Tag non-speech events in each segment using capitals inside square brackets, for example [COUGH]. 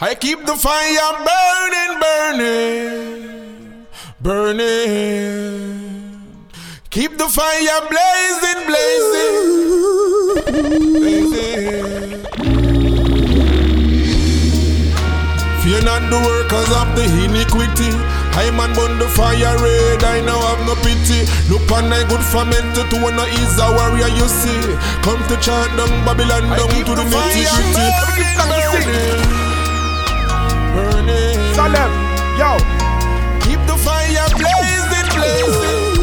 I keep the fire burning, burning, burning. Keep the fire blazing, blazing, blazing. Fear not the workers of the iniquity. I man burn the fire red, I now have no pity. Look on my good fermented to one is a warrior you see. Come to chant down Babylon down to the nitty gritty Salem, yo. Keep the fire blazing, blazing.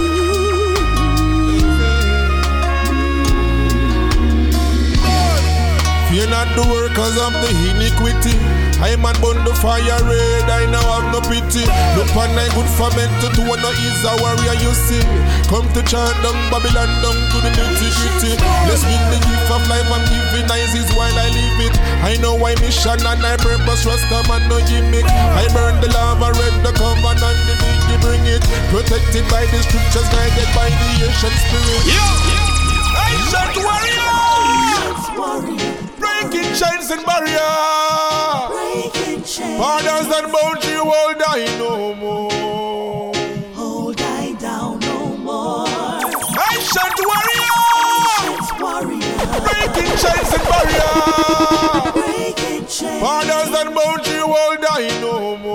Fear not the workers of the iniquity. I man burn the fire red, I now have no pity. Look on my good fermented to one is a warrior you see. Come to chant down Babylon down to the nitty gritty. Let's give the gift of life and giving eyes is while I live it. I know why mission and I purpose rest a man no gimmick. I burn the lava red, the covenant, the biggie bring it. Protected by the scriptures, guided by the ancient spirit. Yeah. Ancient warrior. Breaking chains and barriers. Borders and boundary hold I no more. Hold I down no more. Ancient warrior. Ancient warrior. Breaking chains and barriers. Breaking chains. Borders and boundary hold I no more.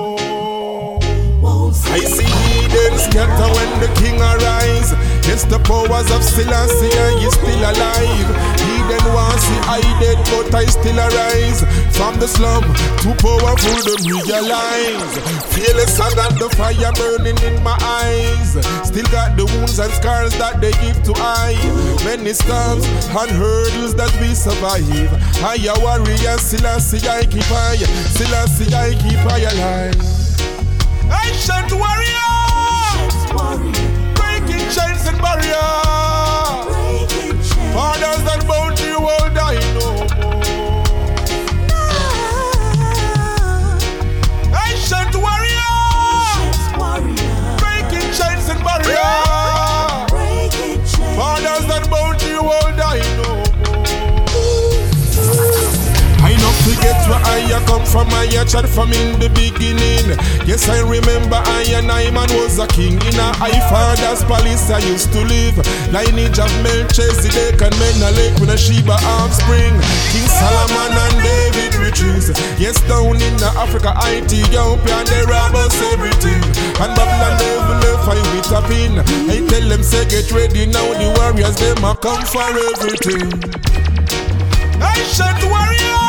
I scatter when the king arise. Yes, the powers of Selassie and he's still alive. Heathen wants see I dead, but I still arise. From the slum, too powerful to realize. Fearless, I got the fire burning in my eyes. Still got the wounds and scars that they give to I. Many storms and hurdles that we survive. I a warrior, Selassie, I keep I. Selassie, I keep I alive. Ancient warrior, Warrior. breaking chains and barriers. Breaking chains. Borders and boundary hold I no more. Ancient warrior, Ancient warrior. breaking chains and barriers. I come from, a chat from in the beginning. Yes, I remember I and I man was a king in a high father's palace. I used to live lineage of Melchizedek and Menelek with a Sheba offspring. King Solomon and David riches. Yes, down in the Africa, Ethiopia, and they rob us everything. And Babylon never left I with a pin. I tell them say get ready now, the warriors them a come for everything. I Ancient warrior,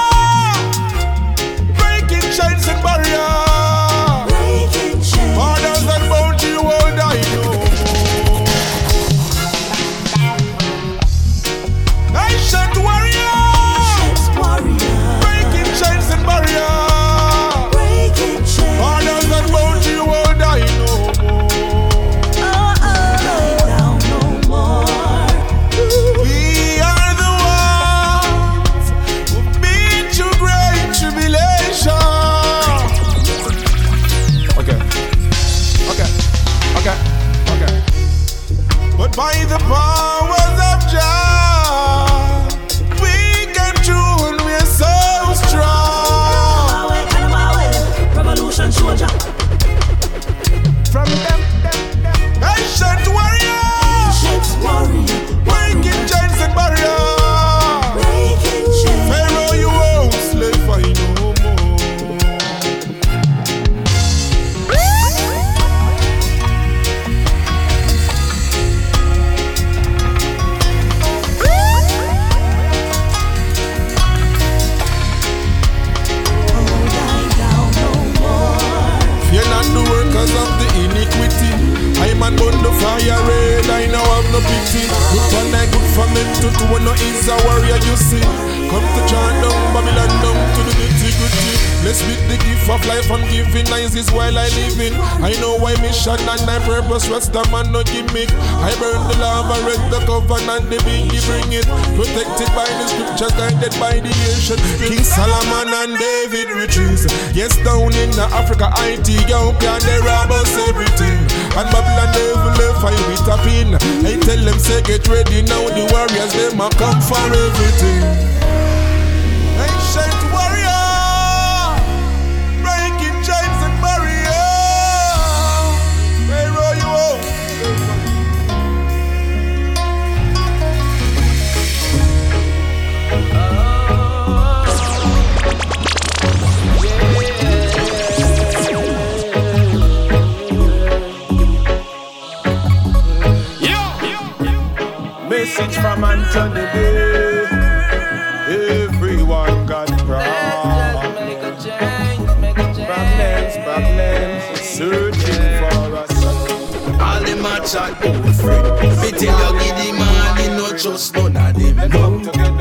together, they will.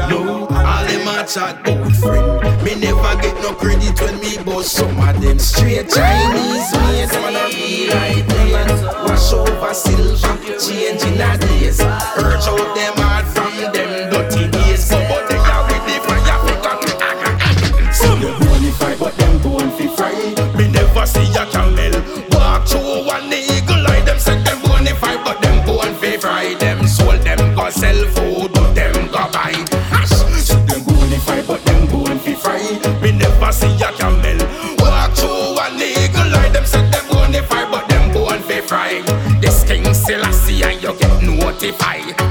No, all them a chat about friend. Me never get no credit when me bust some of them straight Chinese mates. Man a be like them. Wash over silver, change in a days. Purge out them hard. Spotify.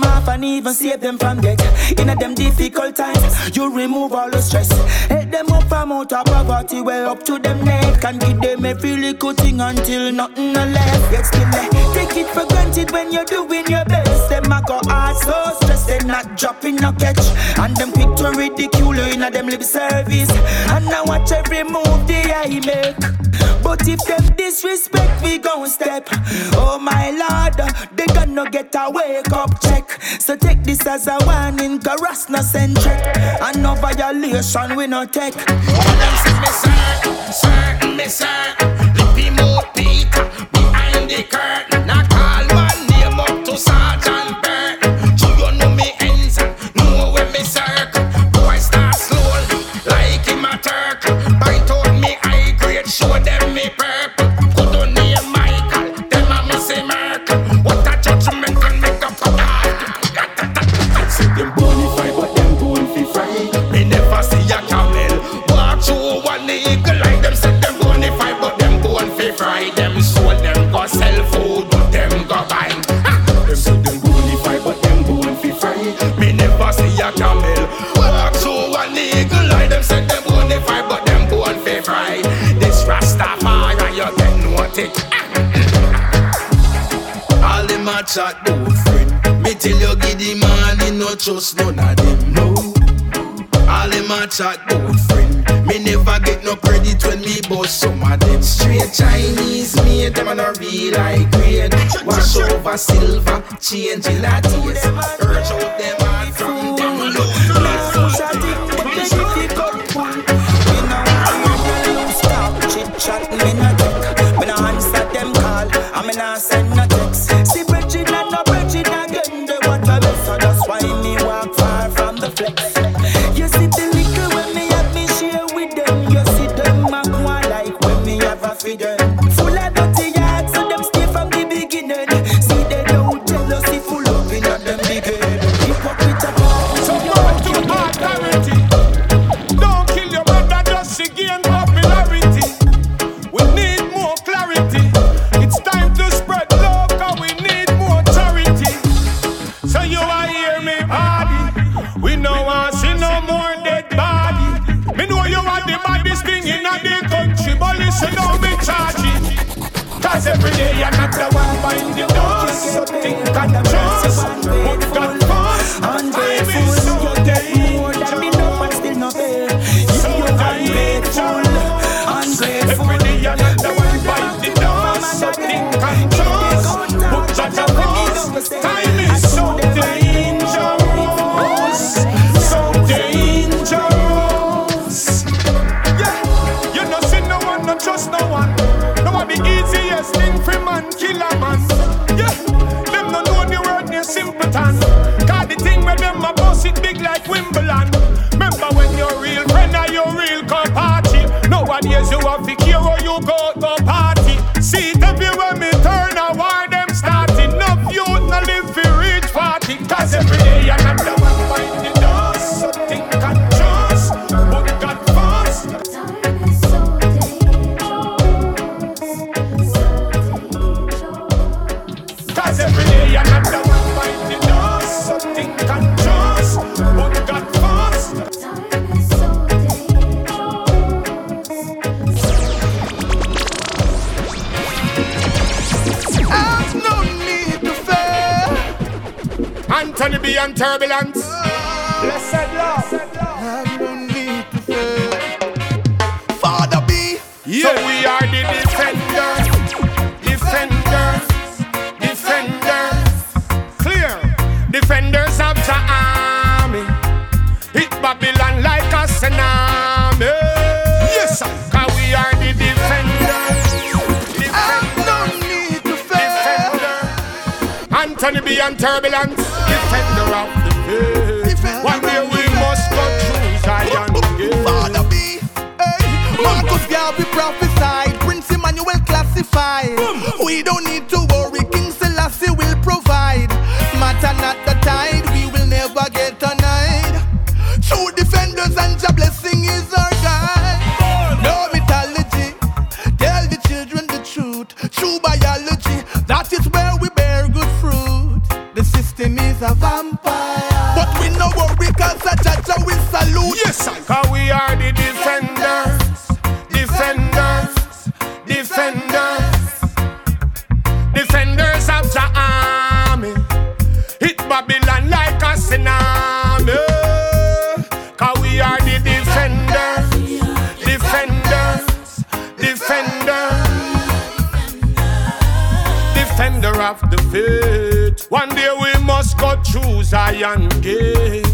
them off and even save them from death. In a them difficult times, you remove all the stress. Help them up from out of poverty, well up to them neck. And give them every little thing until nothing left. Yet still they take it for granted when you're doing your best. Them a go hard, so stressed, they not dropping no catch. And them quick to ridicule you in a them lip service. And I watch every move they I make. But if them disrespect, we gon' step. Oh my lord, they gonna get a wake up check. So take this as a warning, caress no centric. And no violation, we no take. Hold on, see me, sir, sir, me, sir. Lippy more beat behind the curtain. hard chat, no friend. Me tell you, give the man, he not trust none of them, no. All them a chat, no friend. Me never get no credit when me bust some of them. Straight Chinese made, them on a real high grade. Wash over silver, change in a taste. Urge out them on. turbulence. Blessed love. Need to fear. Father be. Yeah. So we are the defenders. Defenders. Defenders. Clear. Defenders of the army. Hit Babylon like a tsunami. Yes, sir. We are the defenders. Defenders. Need to fear. Anthony B. and Turbulence. defenders, defenders of the army. Hit Babylon like a tsunami. Cause we are the defenders, defenders, defenders, defender of the faith. One day we must go through Zion Gate.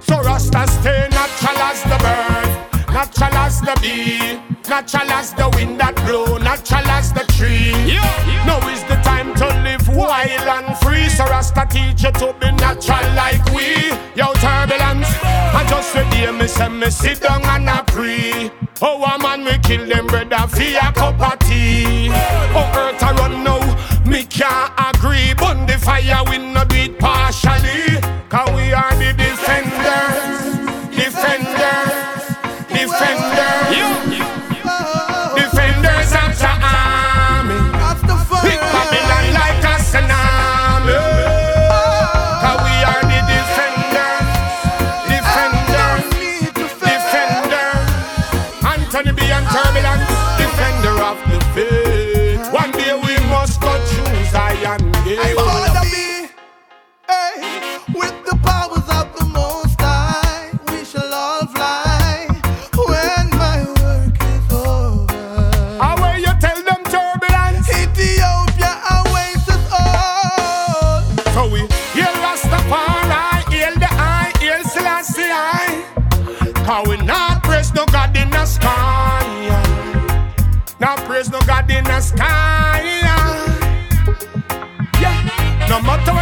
So Rasta stay natural as the bird, natural as the bee natural as the wind that blow, natural as the tree. Yeah. Now is the time to live wild and free. So Rasta teach you to be natural like we. Yo, turbulence. I just today me say me sit down and I pray. Oh, a man we kill them brother for a cup of tea. Oh, earth I run now, me can't agree. Burn the fire, we No matter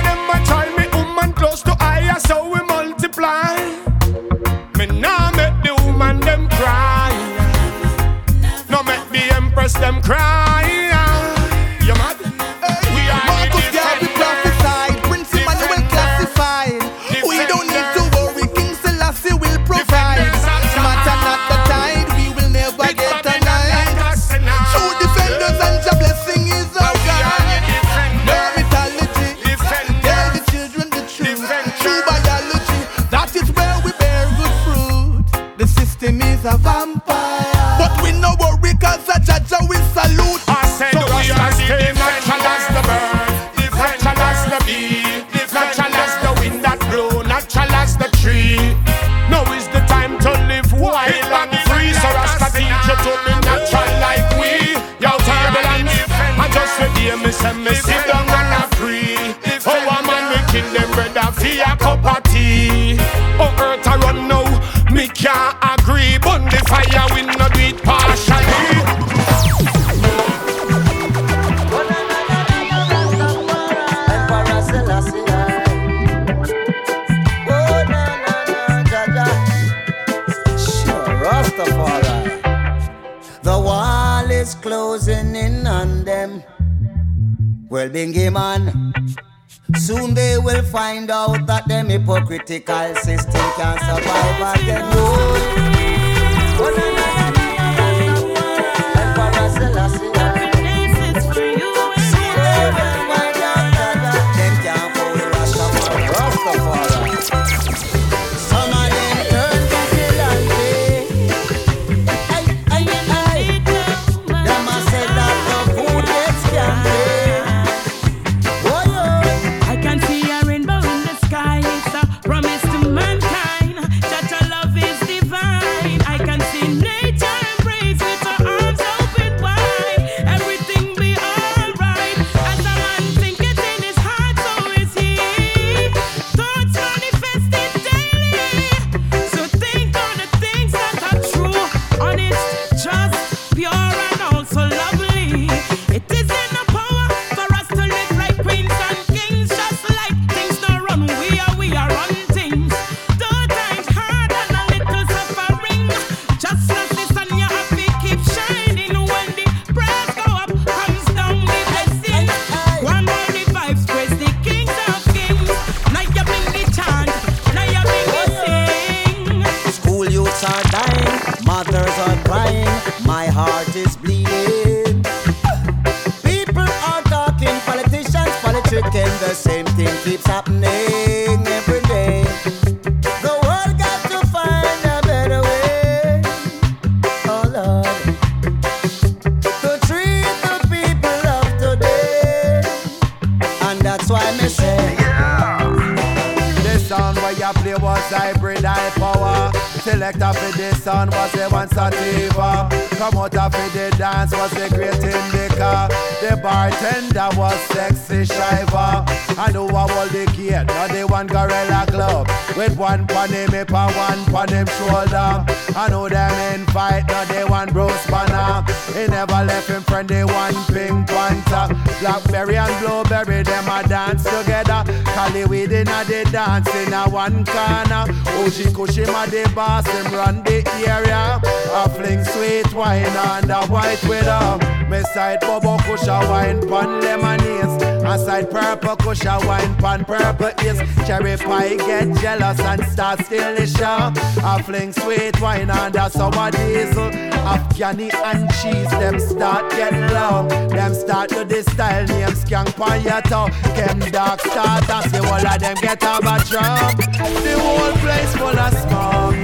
one corner. Oh, Oji Kushima the boss, him run the area. I fling sweet wine and the white widow. Me side bubble kusha wine pon lemonades. I side purple kusha wine pon purple is. Cherry pie get jealous and start steal the. I fling sweet wine the sour diesel. Afghani and cheese, them start get low. Them start to this style name skank pon your toe. Them dark starters, the whole of them get a bad drum. The whole place full of smoke.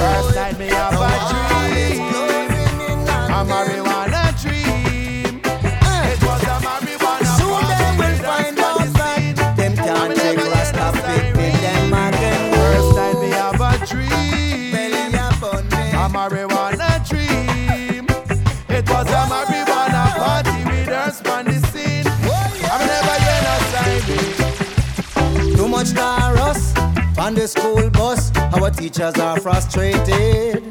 First night me have a dream. I'm A on the school bus. Our teachers are frustrated.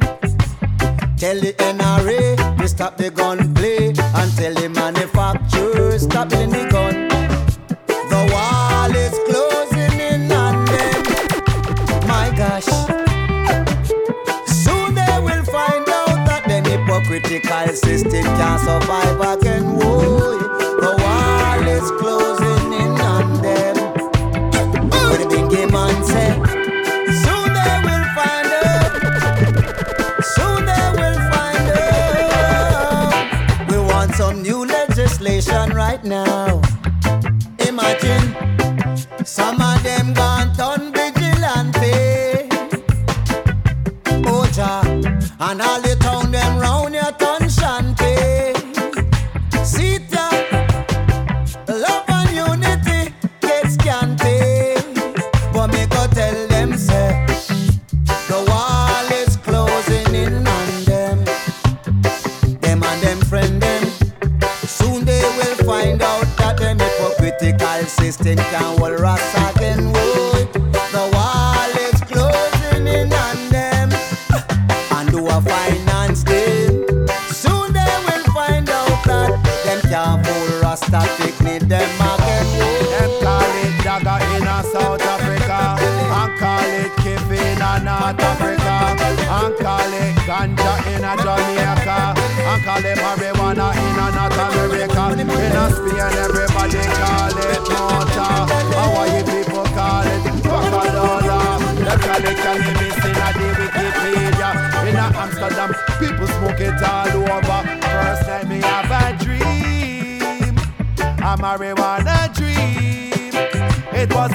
Tell the NRA to stop the gun play and tell the manufacturers stop building the gun. The wall is closing in on them. My gosh. Soon they will find out that the hypocritical system can't survive again. Whoa, now.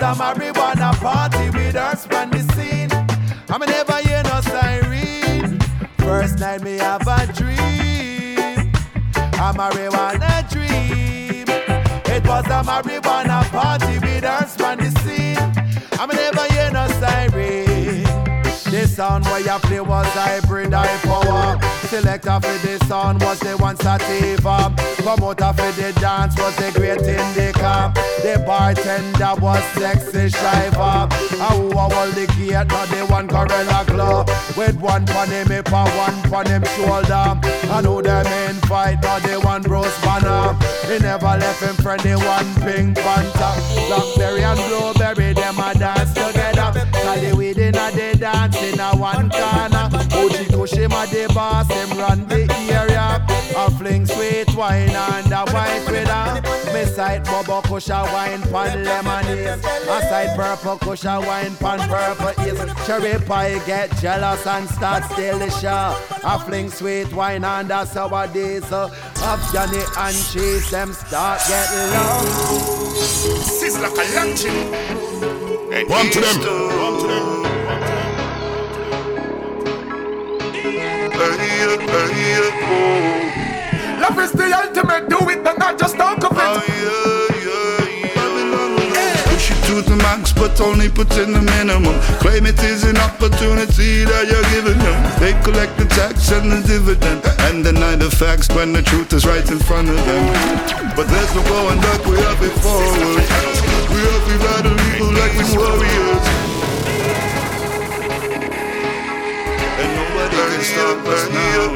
A marijuana party with us on the scene. I me never hear no siren. First night me have a dream. I'm a marijuana dream. It was a marijuana party with us on the scene. Sound where you play was hybrid high power. Selector for the sound was the one sativa. Promoter for the dance was the great indica. The bartender was sexy shiver. I who a hold the gate, not the one gorilla glue. With one pon him hip and one pon him shoulder. I know them in fight, not the one Bruce Banner. He never left him friend, the one Pink Panther. Blackberry and blueberry, them a dance together. Cali dance in a one corner. Oji Kushima the boss, him run the area. I fling sweet wine and a white widow. Me side bubble kusha wine pan lemonade. A side purple kusha wine pan purple is. Cherry pie get jealous and start steal the show. I fling sweet wine and a sour diesel. Up Johnny and cheese, them start get low. Sizzla Kalonji. One to them. One to them. Love is the ultimate, do it and not just talk of it. It to the max, but only put in the minimum. Claim it is an opportunity that you're giving them. They collect the tax and the dividend, and deny the facts when the truth is right in front of them. But there's no going back, we have it forward. We have to battle evil like we warriors. Stop us now.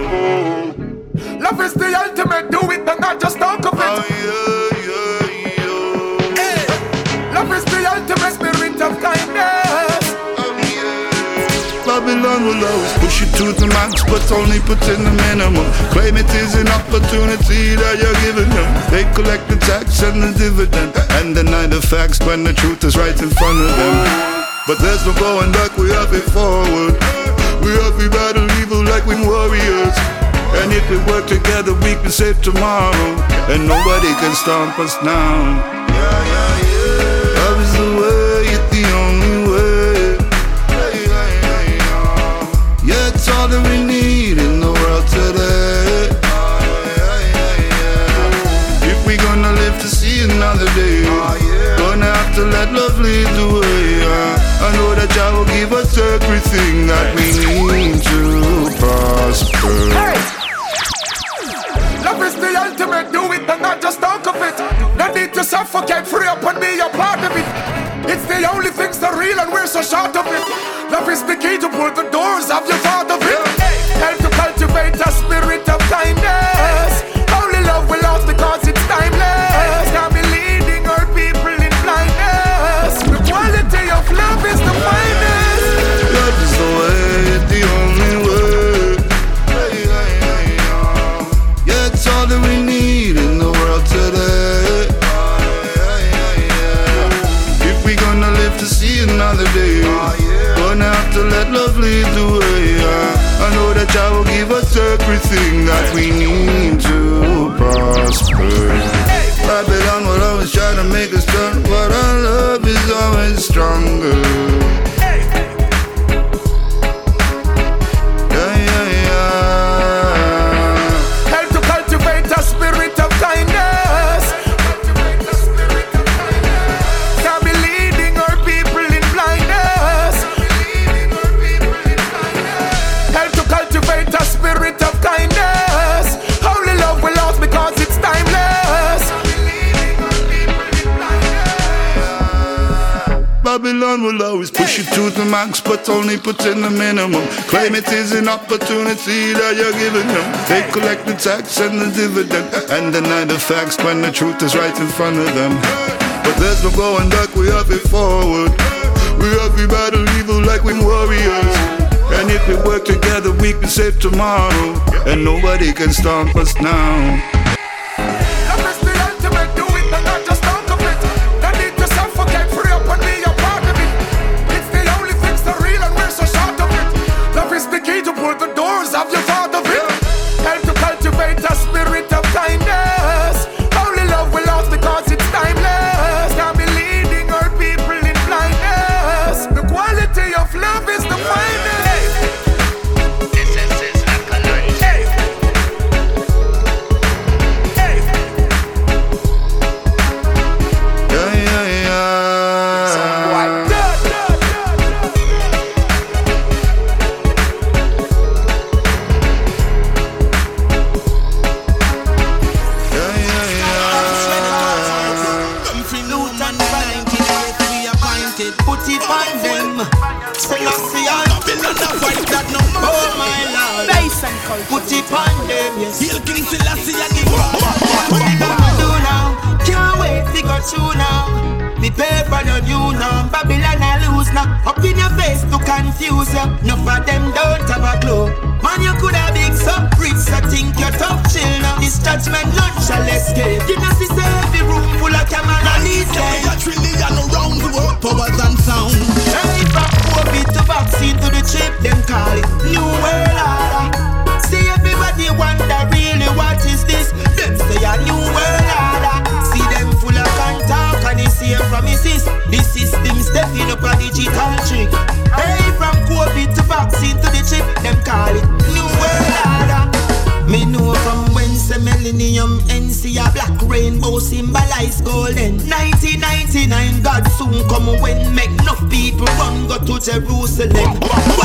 Love is the ultimate, do it and not just talk of it. Oh, yeah, yeah, yeah. Hey. Love is the ultimate spirit of kindness. Babylon will always push you to the max, but only put in the minimum. Claim it is an opportunity that you're giving them. They collect the tax and the dividend, and deny the facts when the truth is right in front of them. But there's no going back, we have it forward. We battle evil like we warriors. And if we work together, we can save tomorrow. And nobody can stomp us down. Yeah, yeah, yeah. Love is the way, it's the only way. Hey, hey, hey, yeah. It's all that we need in the world today. Yeah. If we gonna live to see another day, to let love lead the way. yeah. I know that Jah will give us everything that we need to prosper. Love is the ultimate, do it and not just talk of it. No need to suffocate, free up and be a part of it. It's the only thing's the real and we're so short of it. Love is the key to pull the doors of your thought of it. Help to cultivate a spirit of kindness. Only love will last because it's timeless. That we need to prosper. Babylon will always try to make us turn, but our love is always stronger. Will always push you to the max, but only put in the minimum. Claim it is an opportunity that you're giving them. They collect the tax and the dividend, and deny the facts when the truth is right in front of them. But there's no going back, we have it forward. We have to battle evil like we warriors. And if we work together, we can save tomorrow. And nobody can stop us down. Jerusalem.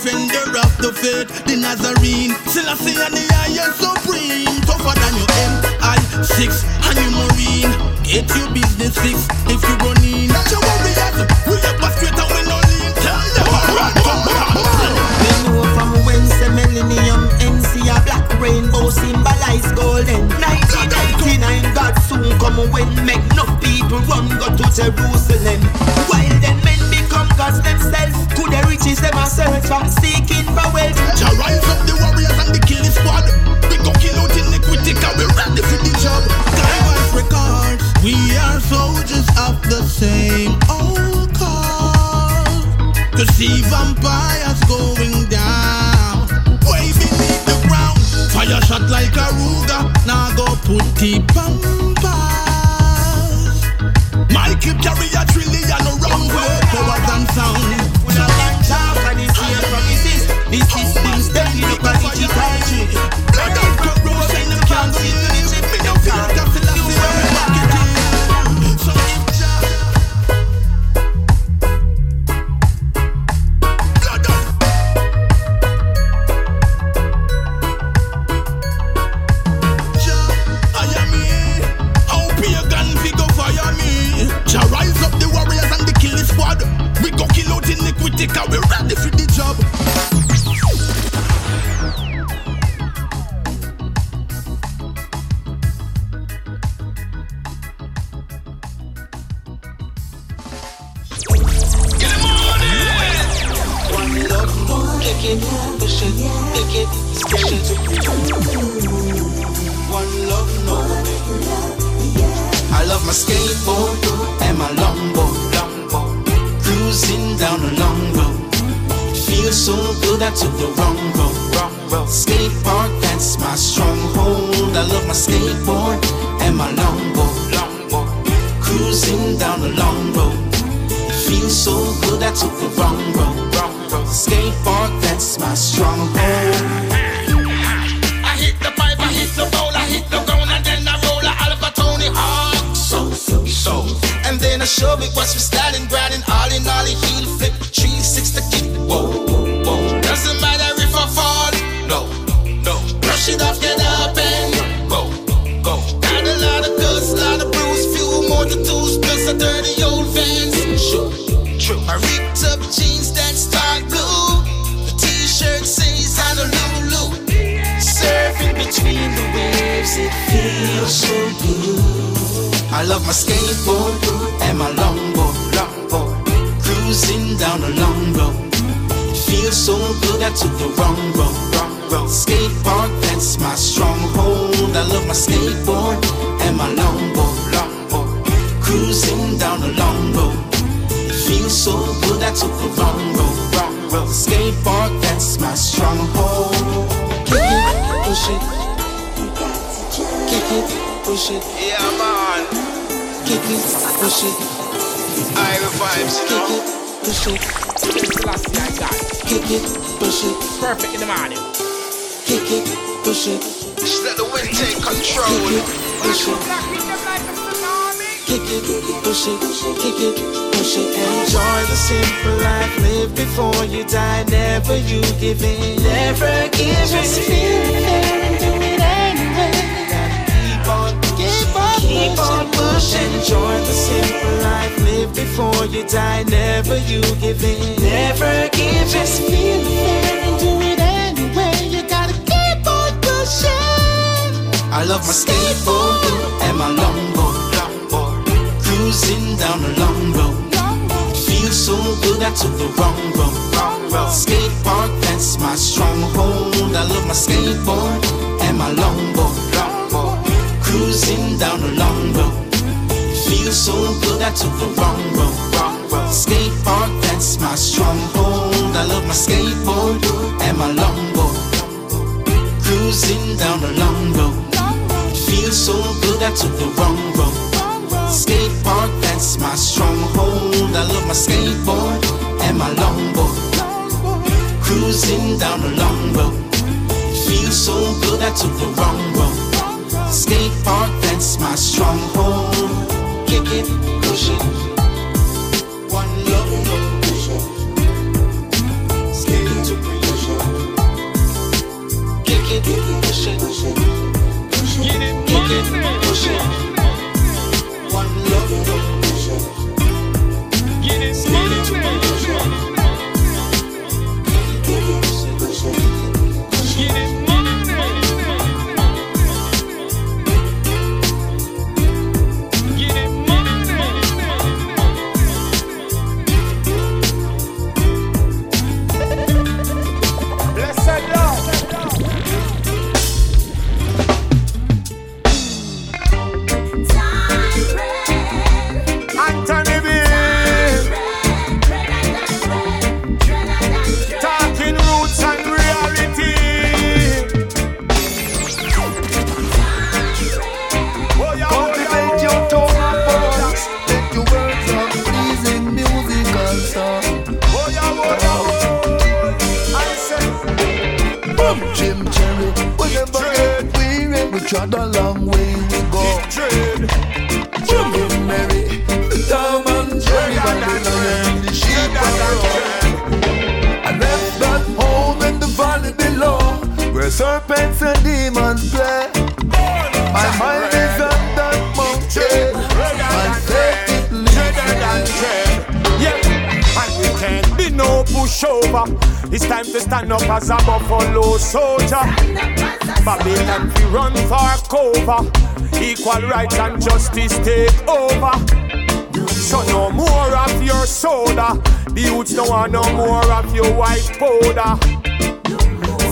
Defender of the faith, the Nazarene. Selassie and the Iron Supreme. Tougher than your MI6 and your Marine. Get your business fixed if you run in. Jah warriors, we up a straight and we no lean. Tell them, alright, come on. We know from whence the millennium ends. See a black rainbow symbolize golden. 1999, God soon come when make enough people run go to Jerusalem. Riches them a search for, seeking for wealth. Rise up the warriors and the killing squad. We go kill out iniquity, cause we ready for the job. Records, we are soldiers of the same old cause. To see vampires going down, way beneath the ground. Fire shot like a Ruger, now go put the. My clip carry a trillion around power than sound. Same promises. The system you can't see the chip. I love my skateboard and my longboard. Cruising down a long road. Feels so good I took the wrong road, wrong. Skate park, that's my stronghold. I love my skateboard and my longboard, longboard. Cruising down a long road. Feels so good I took the wrong road, wrong road. Skate park, that's my stronghold. I hit the pipe, I hit the bowl, I hit the ground, and then I roll a Alpha Tony. So, so, and then I show it what's for styling, grinding, all in all, a heel flip, 360 kick. Whoa. I love my skateboard and my longboard, longboard. Cruising down a long road. Feels so good I took the wrong road, wrong road. Skate park, that's my stronghold. I love my skateboard and my longboard, longboard. Cruising down a long road. Feels so good I took the wrong road, wrong road. Skate park, that's my stronghold. Kick it, push it. Kick it, push it. Yeah. Kick it, push it. I vibes, you know. Kick it, push it. Kick it, push it. Perfect in the morning. Kick it, push it. Just let the wind take control. Kick it, push it. Kick it, push it, kick it, push it. Enjoy the simple life, live before you die. Never you give in, never give in. Do it anyway. Keep on, keep on, keep on pushing. Enjoy the simple life, live before you die. Never you give in, never give in. Just feel the fear and do it anyway. You gotta keep on pushing. I love my skateboard and my longboard, longboard. Cruising down a long road. Feels so good I took the wrong road. Skate park, that's my stronghold. I love my skateboard and my longboard, longboard. Cruising down a long road. Feels so good I took the wrong road. Skate park, that's my stronghold. I love my skateboard and my longboard. Cruising down the long road. Feels so good I took the wrong road. Skate park, that's my stronghold. I love my skateboard and my longboard. Cruising down the long road. Feels so good I took the wrong road. Skate park, that's my stronghold. Kick it, push it. One love, push it. Skate it to creation. Kick it, push it. Soldier. Babylon we run for cover. Equal rights and justice take over. So no more of your soda. The youths don't want no more of your white powder.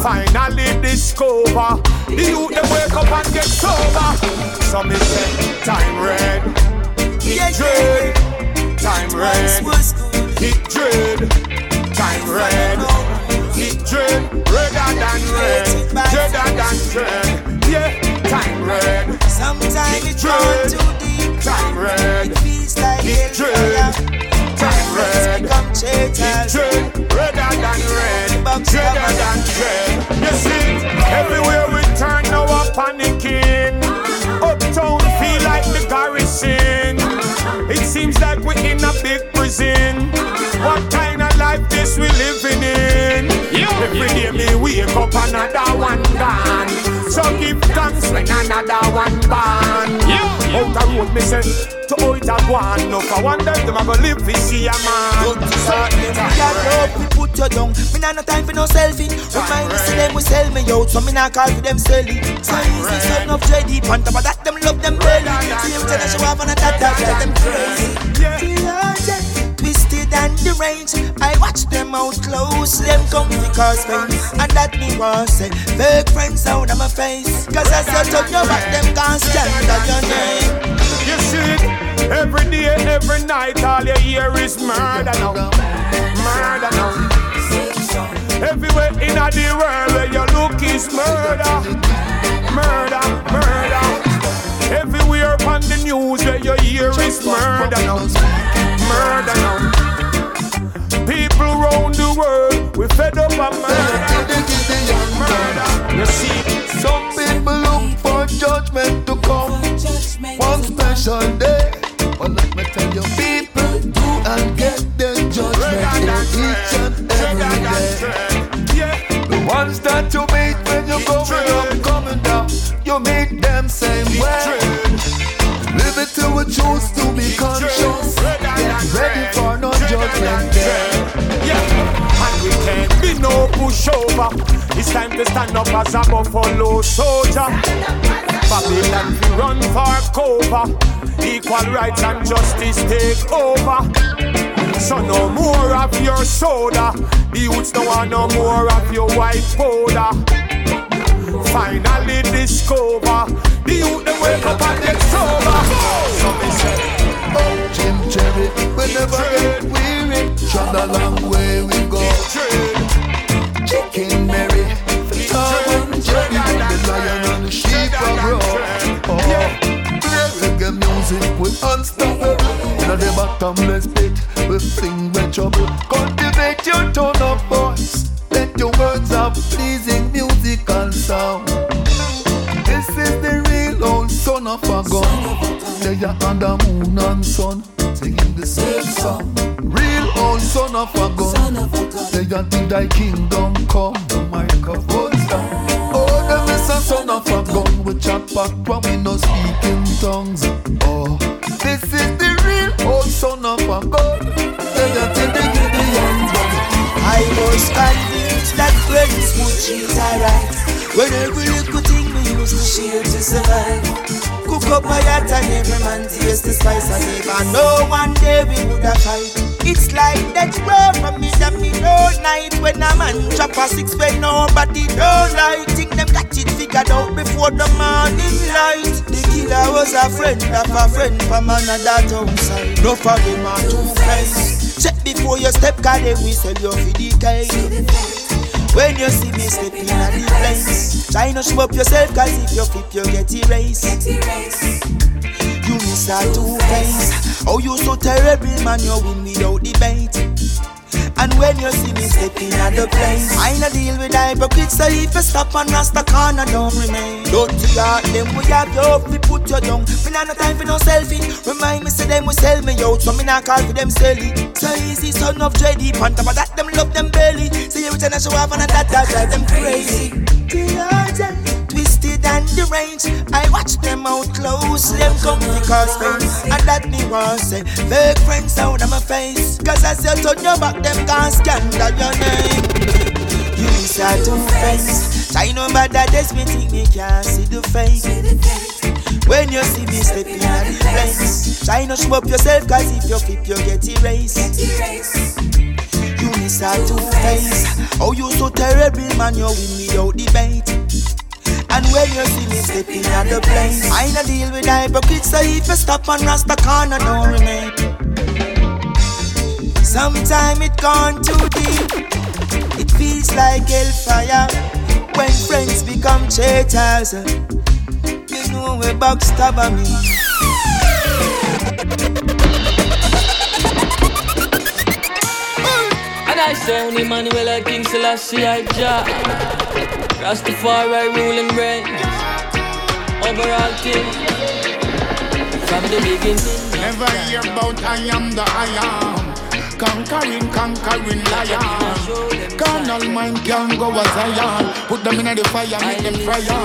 Finally discover the youth they wake up and get sober. So me say time red, it dread. Time red, it dread. Time red, it dread. Than red, than dread. Yeah, time red. Sometimes it it's too deep. Time red, It feels like it dread. Time red, become dread. Redder than red, redder than dread. You see, everywhere we turn now a panicking. Uptown feel like the garrison. It seems like we're in a gone. So give thanks when another one born. Out the road me say to out a one. No for one day them a go live fi see a man. So Yeah, up, we put you down. Me nah no time for no selfie. Remind me, see them we sell me out, so me nah call for them selling. So easy, son of Jedi. On top of that, them love them belly. Same Every time she have on a that that them crazy. Yeah. Twisted and deranged, I watch them out close. Them come to cause pain, and that me want say. Fake friends out of my face, cause I said up your back, them can't stand on your name. You see it every day, every night. All you hear is murder now, murder now. Everywhere in the world where you look is murder, murder, murder. Everywhere on the news where you hear is murder now, murder now. People round the world we fed up of murder, murder. You see, Some people look for judgment to come one special day. But let me tell you, people do and get their judgment in each and every day. The ones that you meet when you're going up, coming down, you meet them same way. Liberty we choose to be conscious. Get ready for no judgment day. Yeah, and we can't be no pushover. It's time to stand up as a buffalo soldier. Babylon we run for cover. Equal rights and justice take over. So no more of your soda. The youths don't want no more of your white powder. Finally discover the youth they wake up and get sober. So me say, Oh, Jim Cherry, we Trod a long way we go. Chicken Mary, the Tom and Jerry, the lion and the sheep are grow. Oh, reggae music we unstoppable. In the bottomless pit, we sing with trouble. Cultivate your tone of voice. Let your words have pleasing musical sound. This is the real old son of a gun. They are under moon and sun, singing the same song. Son of a gun. They are till thy kingdom come. The microphone's down. Oh, them is a son of a gun. We chat back when we no speak in tongues. Oh, this is the real old son of a gun. They are till the Gideon gun. I was convinced that friends would treat alright. When every little thing we used to share to survive. Cook up my yacht and every man taste the spice and even know one day we would have fight. It's like that road from me that me all night when a man chop a six when nobody don't like. Think them got it figured out before the morning light. The killer was a friend of a friend from another town side. No for them are two friends. Check before you step, cause then we sell you for the cake. When you see me stepping at the place, try not show up yourself, cause if you flip, you get erased. You miss a two face. Oh, you so terrible, man, you win without debate. And when you see me stepping at the place, I not deal with hypocrites. So if you stop and rasta corner, don't remain. Don't you out them, we have your up, we put you down. Me not no time for no selfie. Remind me, say them we sell me out, so me not call for them selling. So easy, son of dready. On top of that, them love them belly. See every time I show up and that, that drive them crazy. Twisted and deranged, I watch them out close. Them come to cause pain, and that me want say. Fake friends out of my face, cause as you turn your back, them can't scandal your name. You miss a two face. I know about that, that's me think me can't see the face. When you see me stepping at the place, try not show up yourself, cause if you flip, you get erased. You miss a two face. Oh, you so terrible, man, you win without debate. And when you see me stepping at the place, I no deal with hypocrites, so if you stop and rasta corner, don't remain. Sometime it gone too deep. It feels like hellfire when friends become traitors. You know we backstabber me. I say only Manuel I King Selassie I Jah Rastafari ruling reign Overall king From the beginning. Never hear about I am the I am. Conquering, conquering lion. Carnal mind can go as I am. Put them in the fire, make them fire.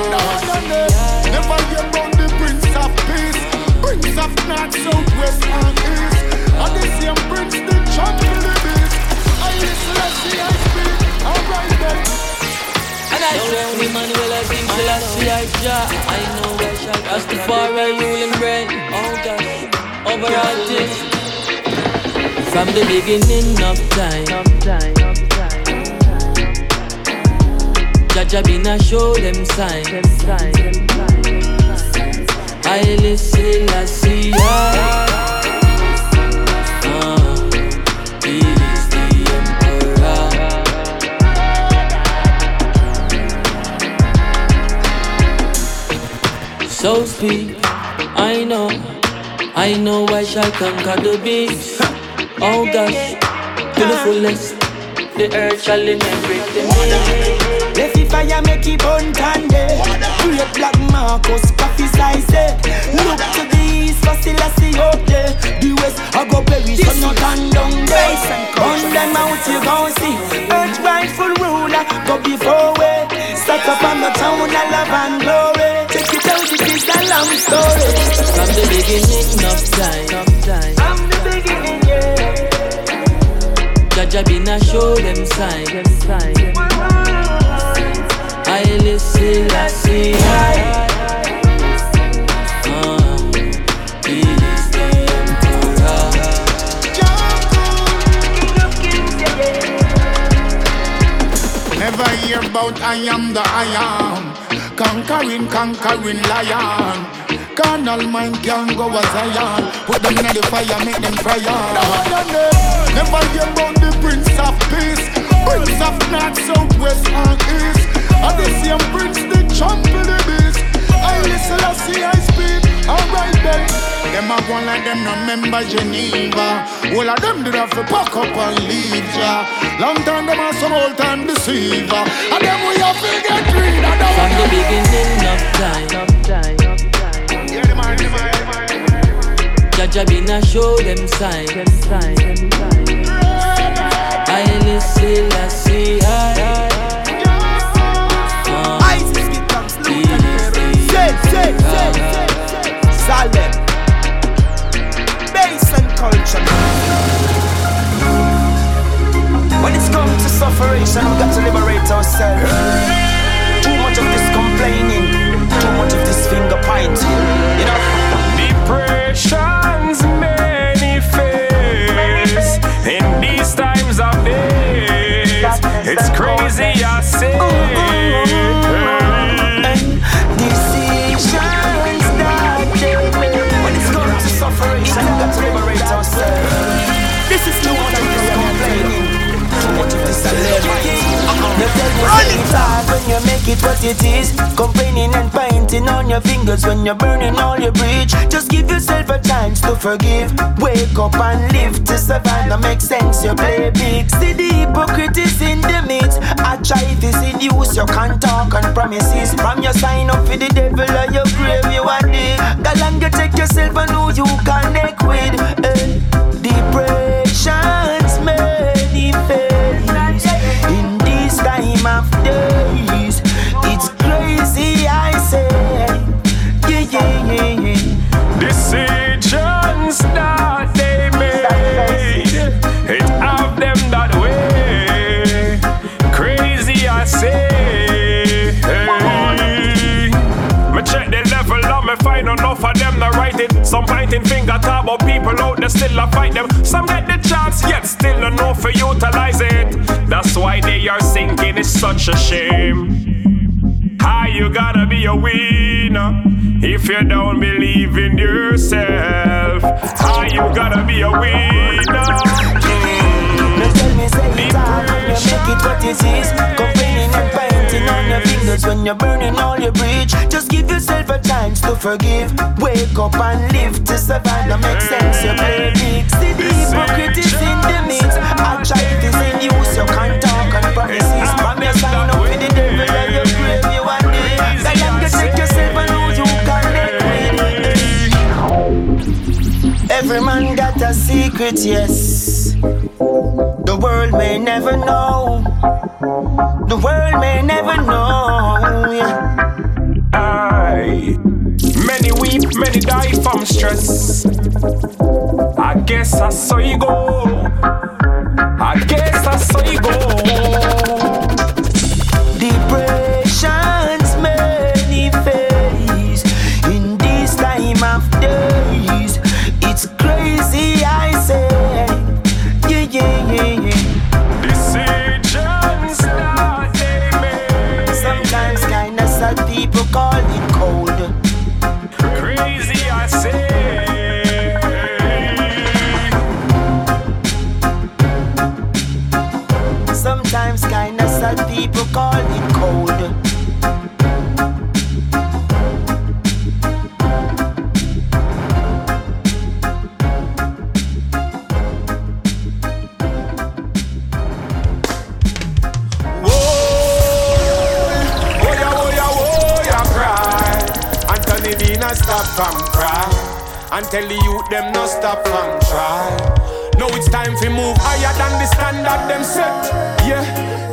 Never hear about the Prince of Peace. Prince of North, South, West and East. And the same Prince, the champion of the beast I know where Rastafari ruling brain. Oh gosh, overall this. From the beginning of time. Jaja been a show them sign. I listen, I So speak, I know, I know I shall conquer the beast. [LAUGHS] Oh gosh, to the fullest, the earth shall inherit the me. Left the fire make it burn tande Create black Marcus, coffee eh. Look to the east, for still I see up there The west, I go perish, so not turn down there On them out you gon' see. Earth rightful ruler, go before we. Set up on the town, I love and glory. Check it out, it is a long story. From the beginning of time, From the beginning, yeah. Jaja been a show them sign. I listen, I see, I. about I am the I am. Conquering, conquering lion. Carnal mind can go as Zion. Put them in the fire, make them fry on. Never hear about the Prince of Peace. Prince of North, South, West, and East. And the same Prince, the champ of the beast. I listen, I see, I speak. Alright then. Them a go like them no member Geneva. All of them did have to pack up and leave ya. Long time them a some old time deceiver. And them we have to get rid of them. From the beginning of time. Jaja been a show them sign. I When you're burning all your bridge. Just give yourself a chance to forgive. Wake up and live to survive. That makes sense, you play big. See the hypocrite is in the midst. I try to seduce you. Can't talk on promises. From your sign up for the devil or your grave you are dig Galang you take yourself and who you connect with. Eh. Depressions manifest. In this time of days Decisions that they made, it have them that way. Crazy, I say. Hey. Me check the level up, me find enough of them to write it. Some pointing finger talk about people out there still a fight them. Some get the chance, yet still don't know for utilize it. That's why they are sinking. It's such a shame. How you gotta be a winner if you don't believe in yourself? How you gotta be a winner? No tell me say it's hard when you make it what it is. Complaining and pointing on your fingers when you're burning all your bridge. Just give yourself a chance to forgive. Wake up and live to survive. That makes sense, you big See the hypocrisy is in the mix I try to seduce you can't talk and promises your sign up for the devil and your grave Every man got a secret, yes the world may never know. The world may never know. Yeah. Aye. Many weep, many die from stress. I guess I saw you go. I guess I saw you go. people call it cold. Crazy, I say. Sometimes kindness that people call it And tell the youth them no stop from try. Now it's time for move higher than the standard them set. Yeah,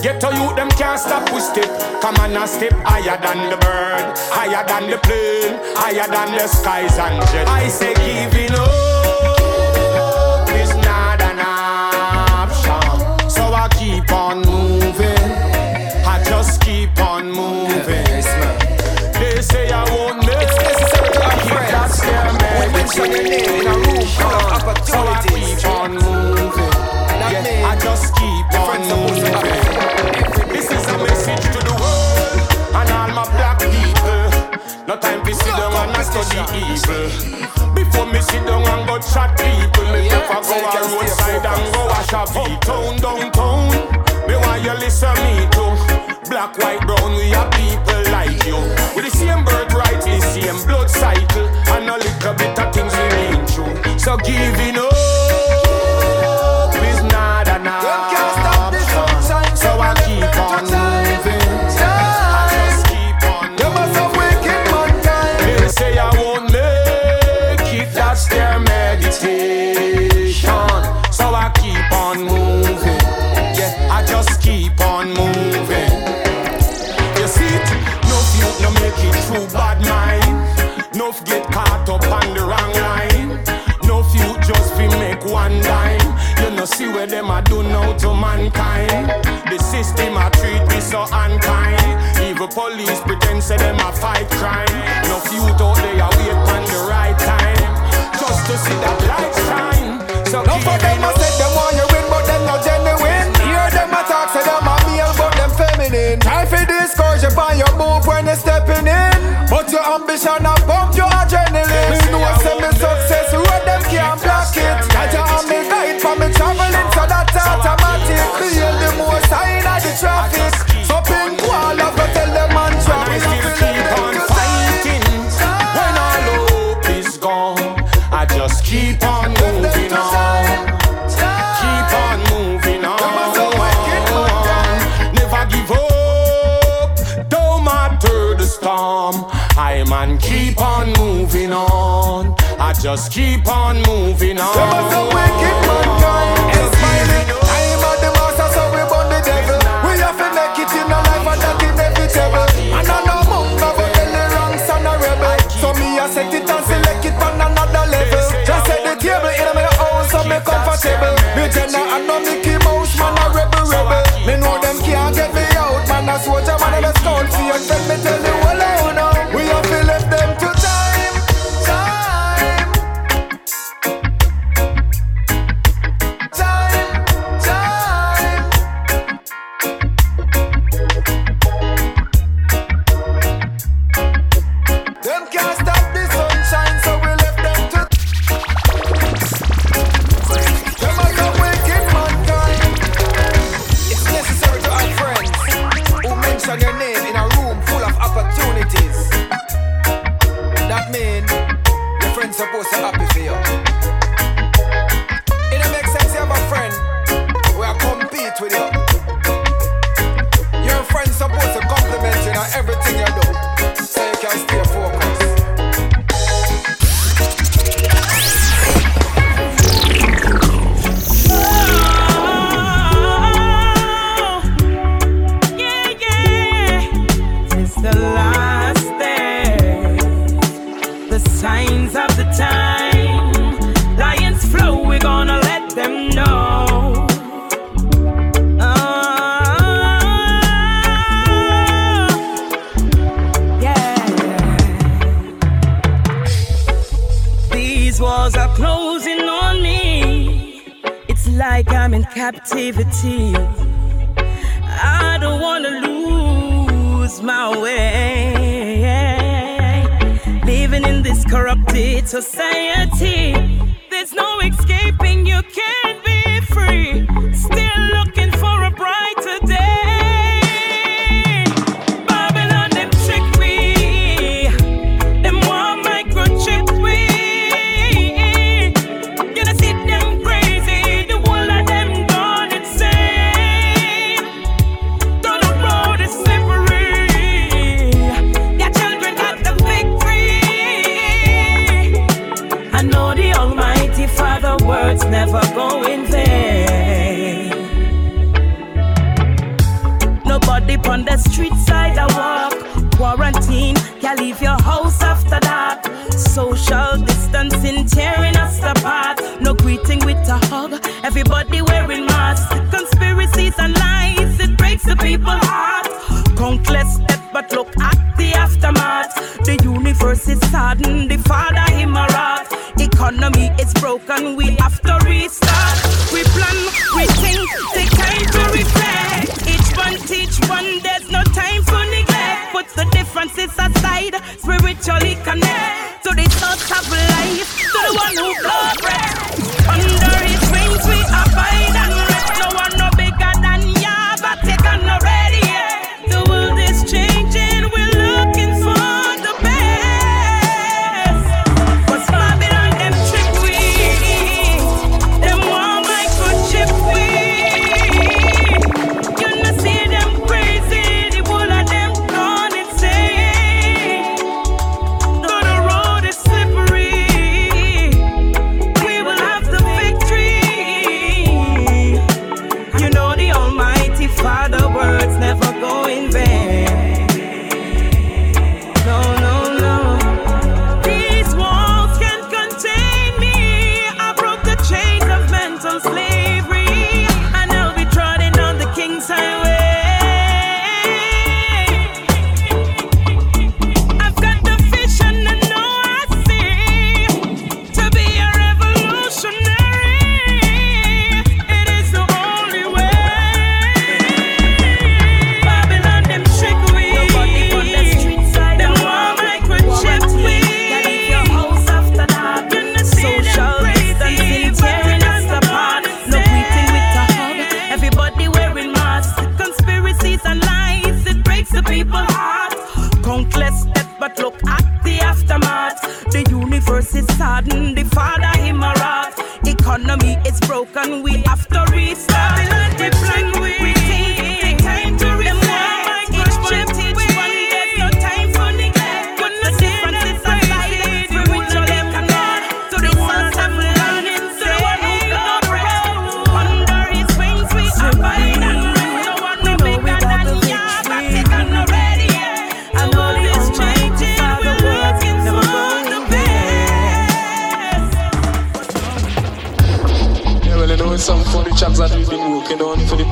get to youth them can't stop we step. Come on a step higher than the bird, higher than the plane, higher than the skies and jet. I say giving up me. In a room full of opportunities. So I keep on moving. Yeah, I just keep on moving. This is a message to the world and all my black people. No time to sit down and study evil. Before me sit down and go chat people, me never go a roadside and go wash a V-town downtown. Me want you listen me too. Black, white, brown, we are people like you. With the same birthright, the same blood cycle, and a little bit of So giving up oh. Say them a fight crime. No few out there a wait on the right time. Just to see that light shine. So No for them a say them want you win, but them not genuine. Hear them talk, say them a male, but them feminine. Time for discourage you on your move when you're stepping in. But your ambition a bump your just keep on moving on. Them a some wicked mankind. The master, so we the devil. We have to make it in a life, and that is inevitable. I know tell the a. So me a set it and select it on another level. Just set the table in my so me comfortable. Captivity.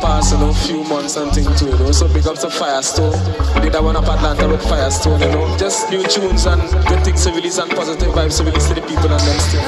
Passing a few months and things too, you know. So big up to Firestone. Did that one up Atlanta with Firestone, you know. Just new tunes and good things to release and positive vibes to release to the people and them still.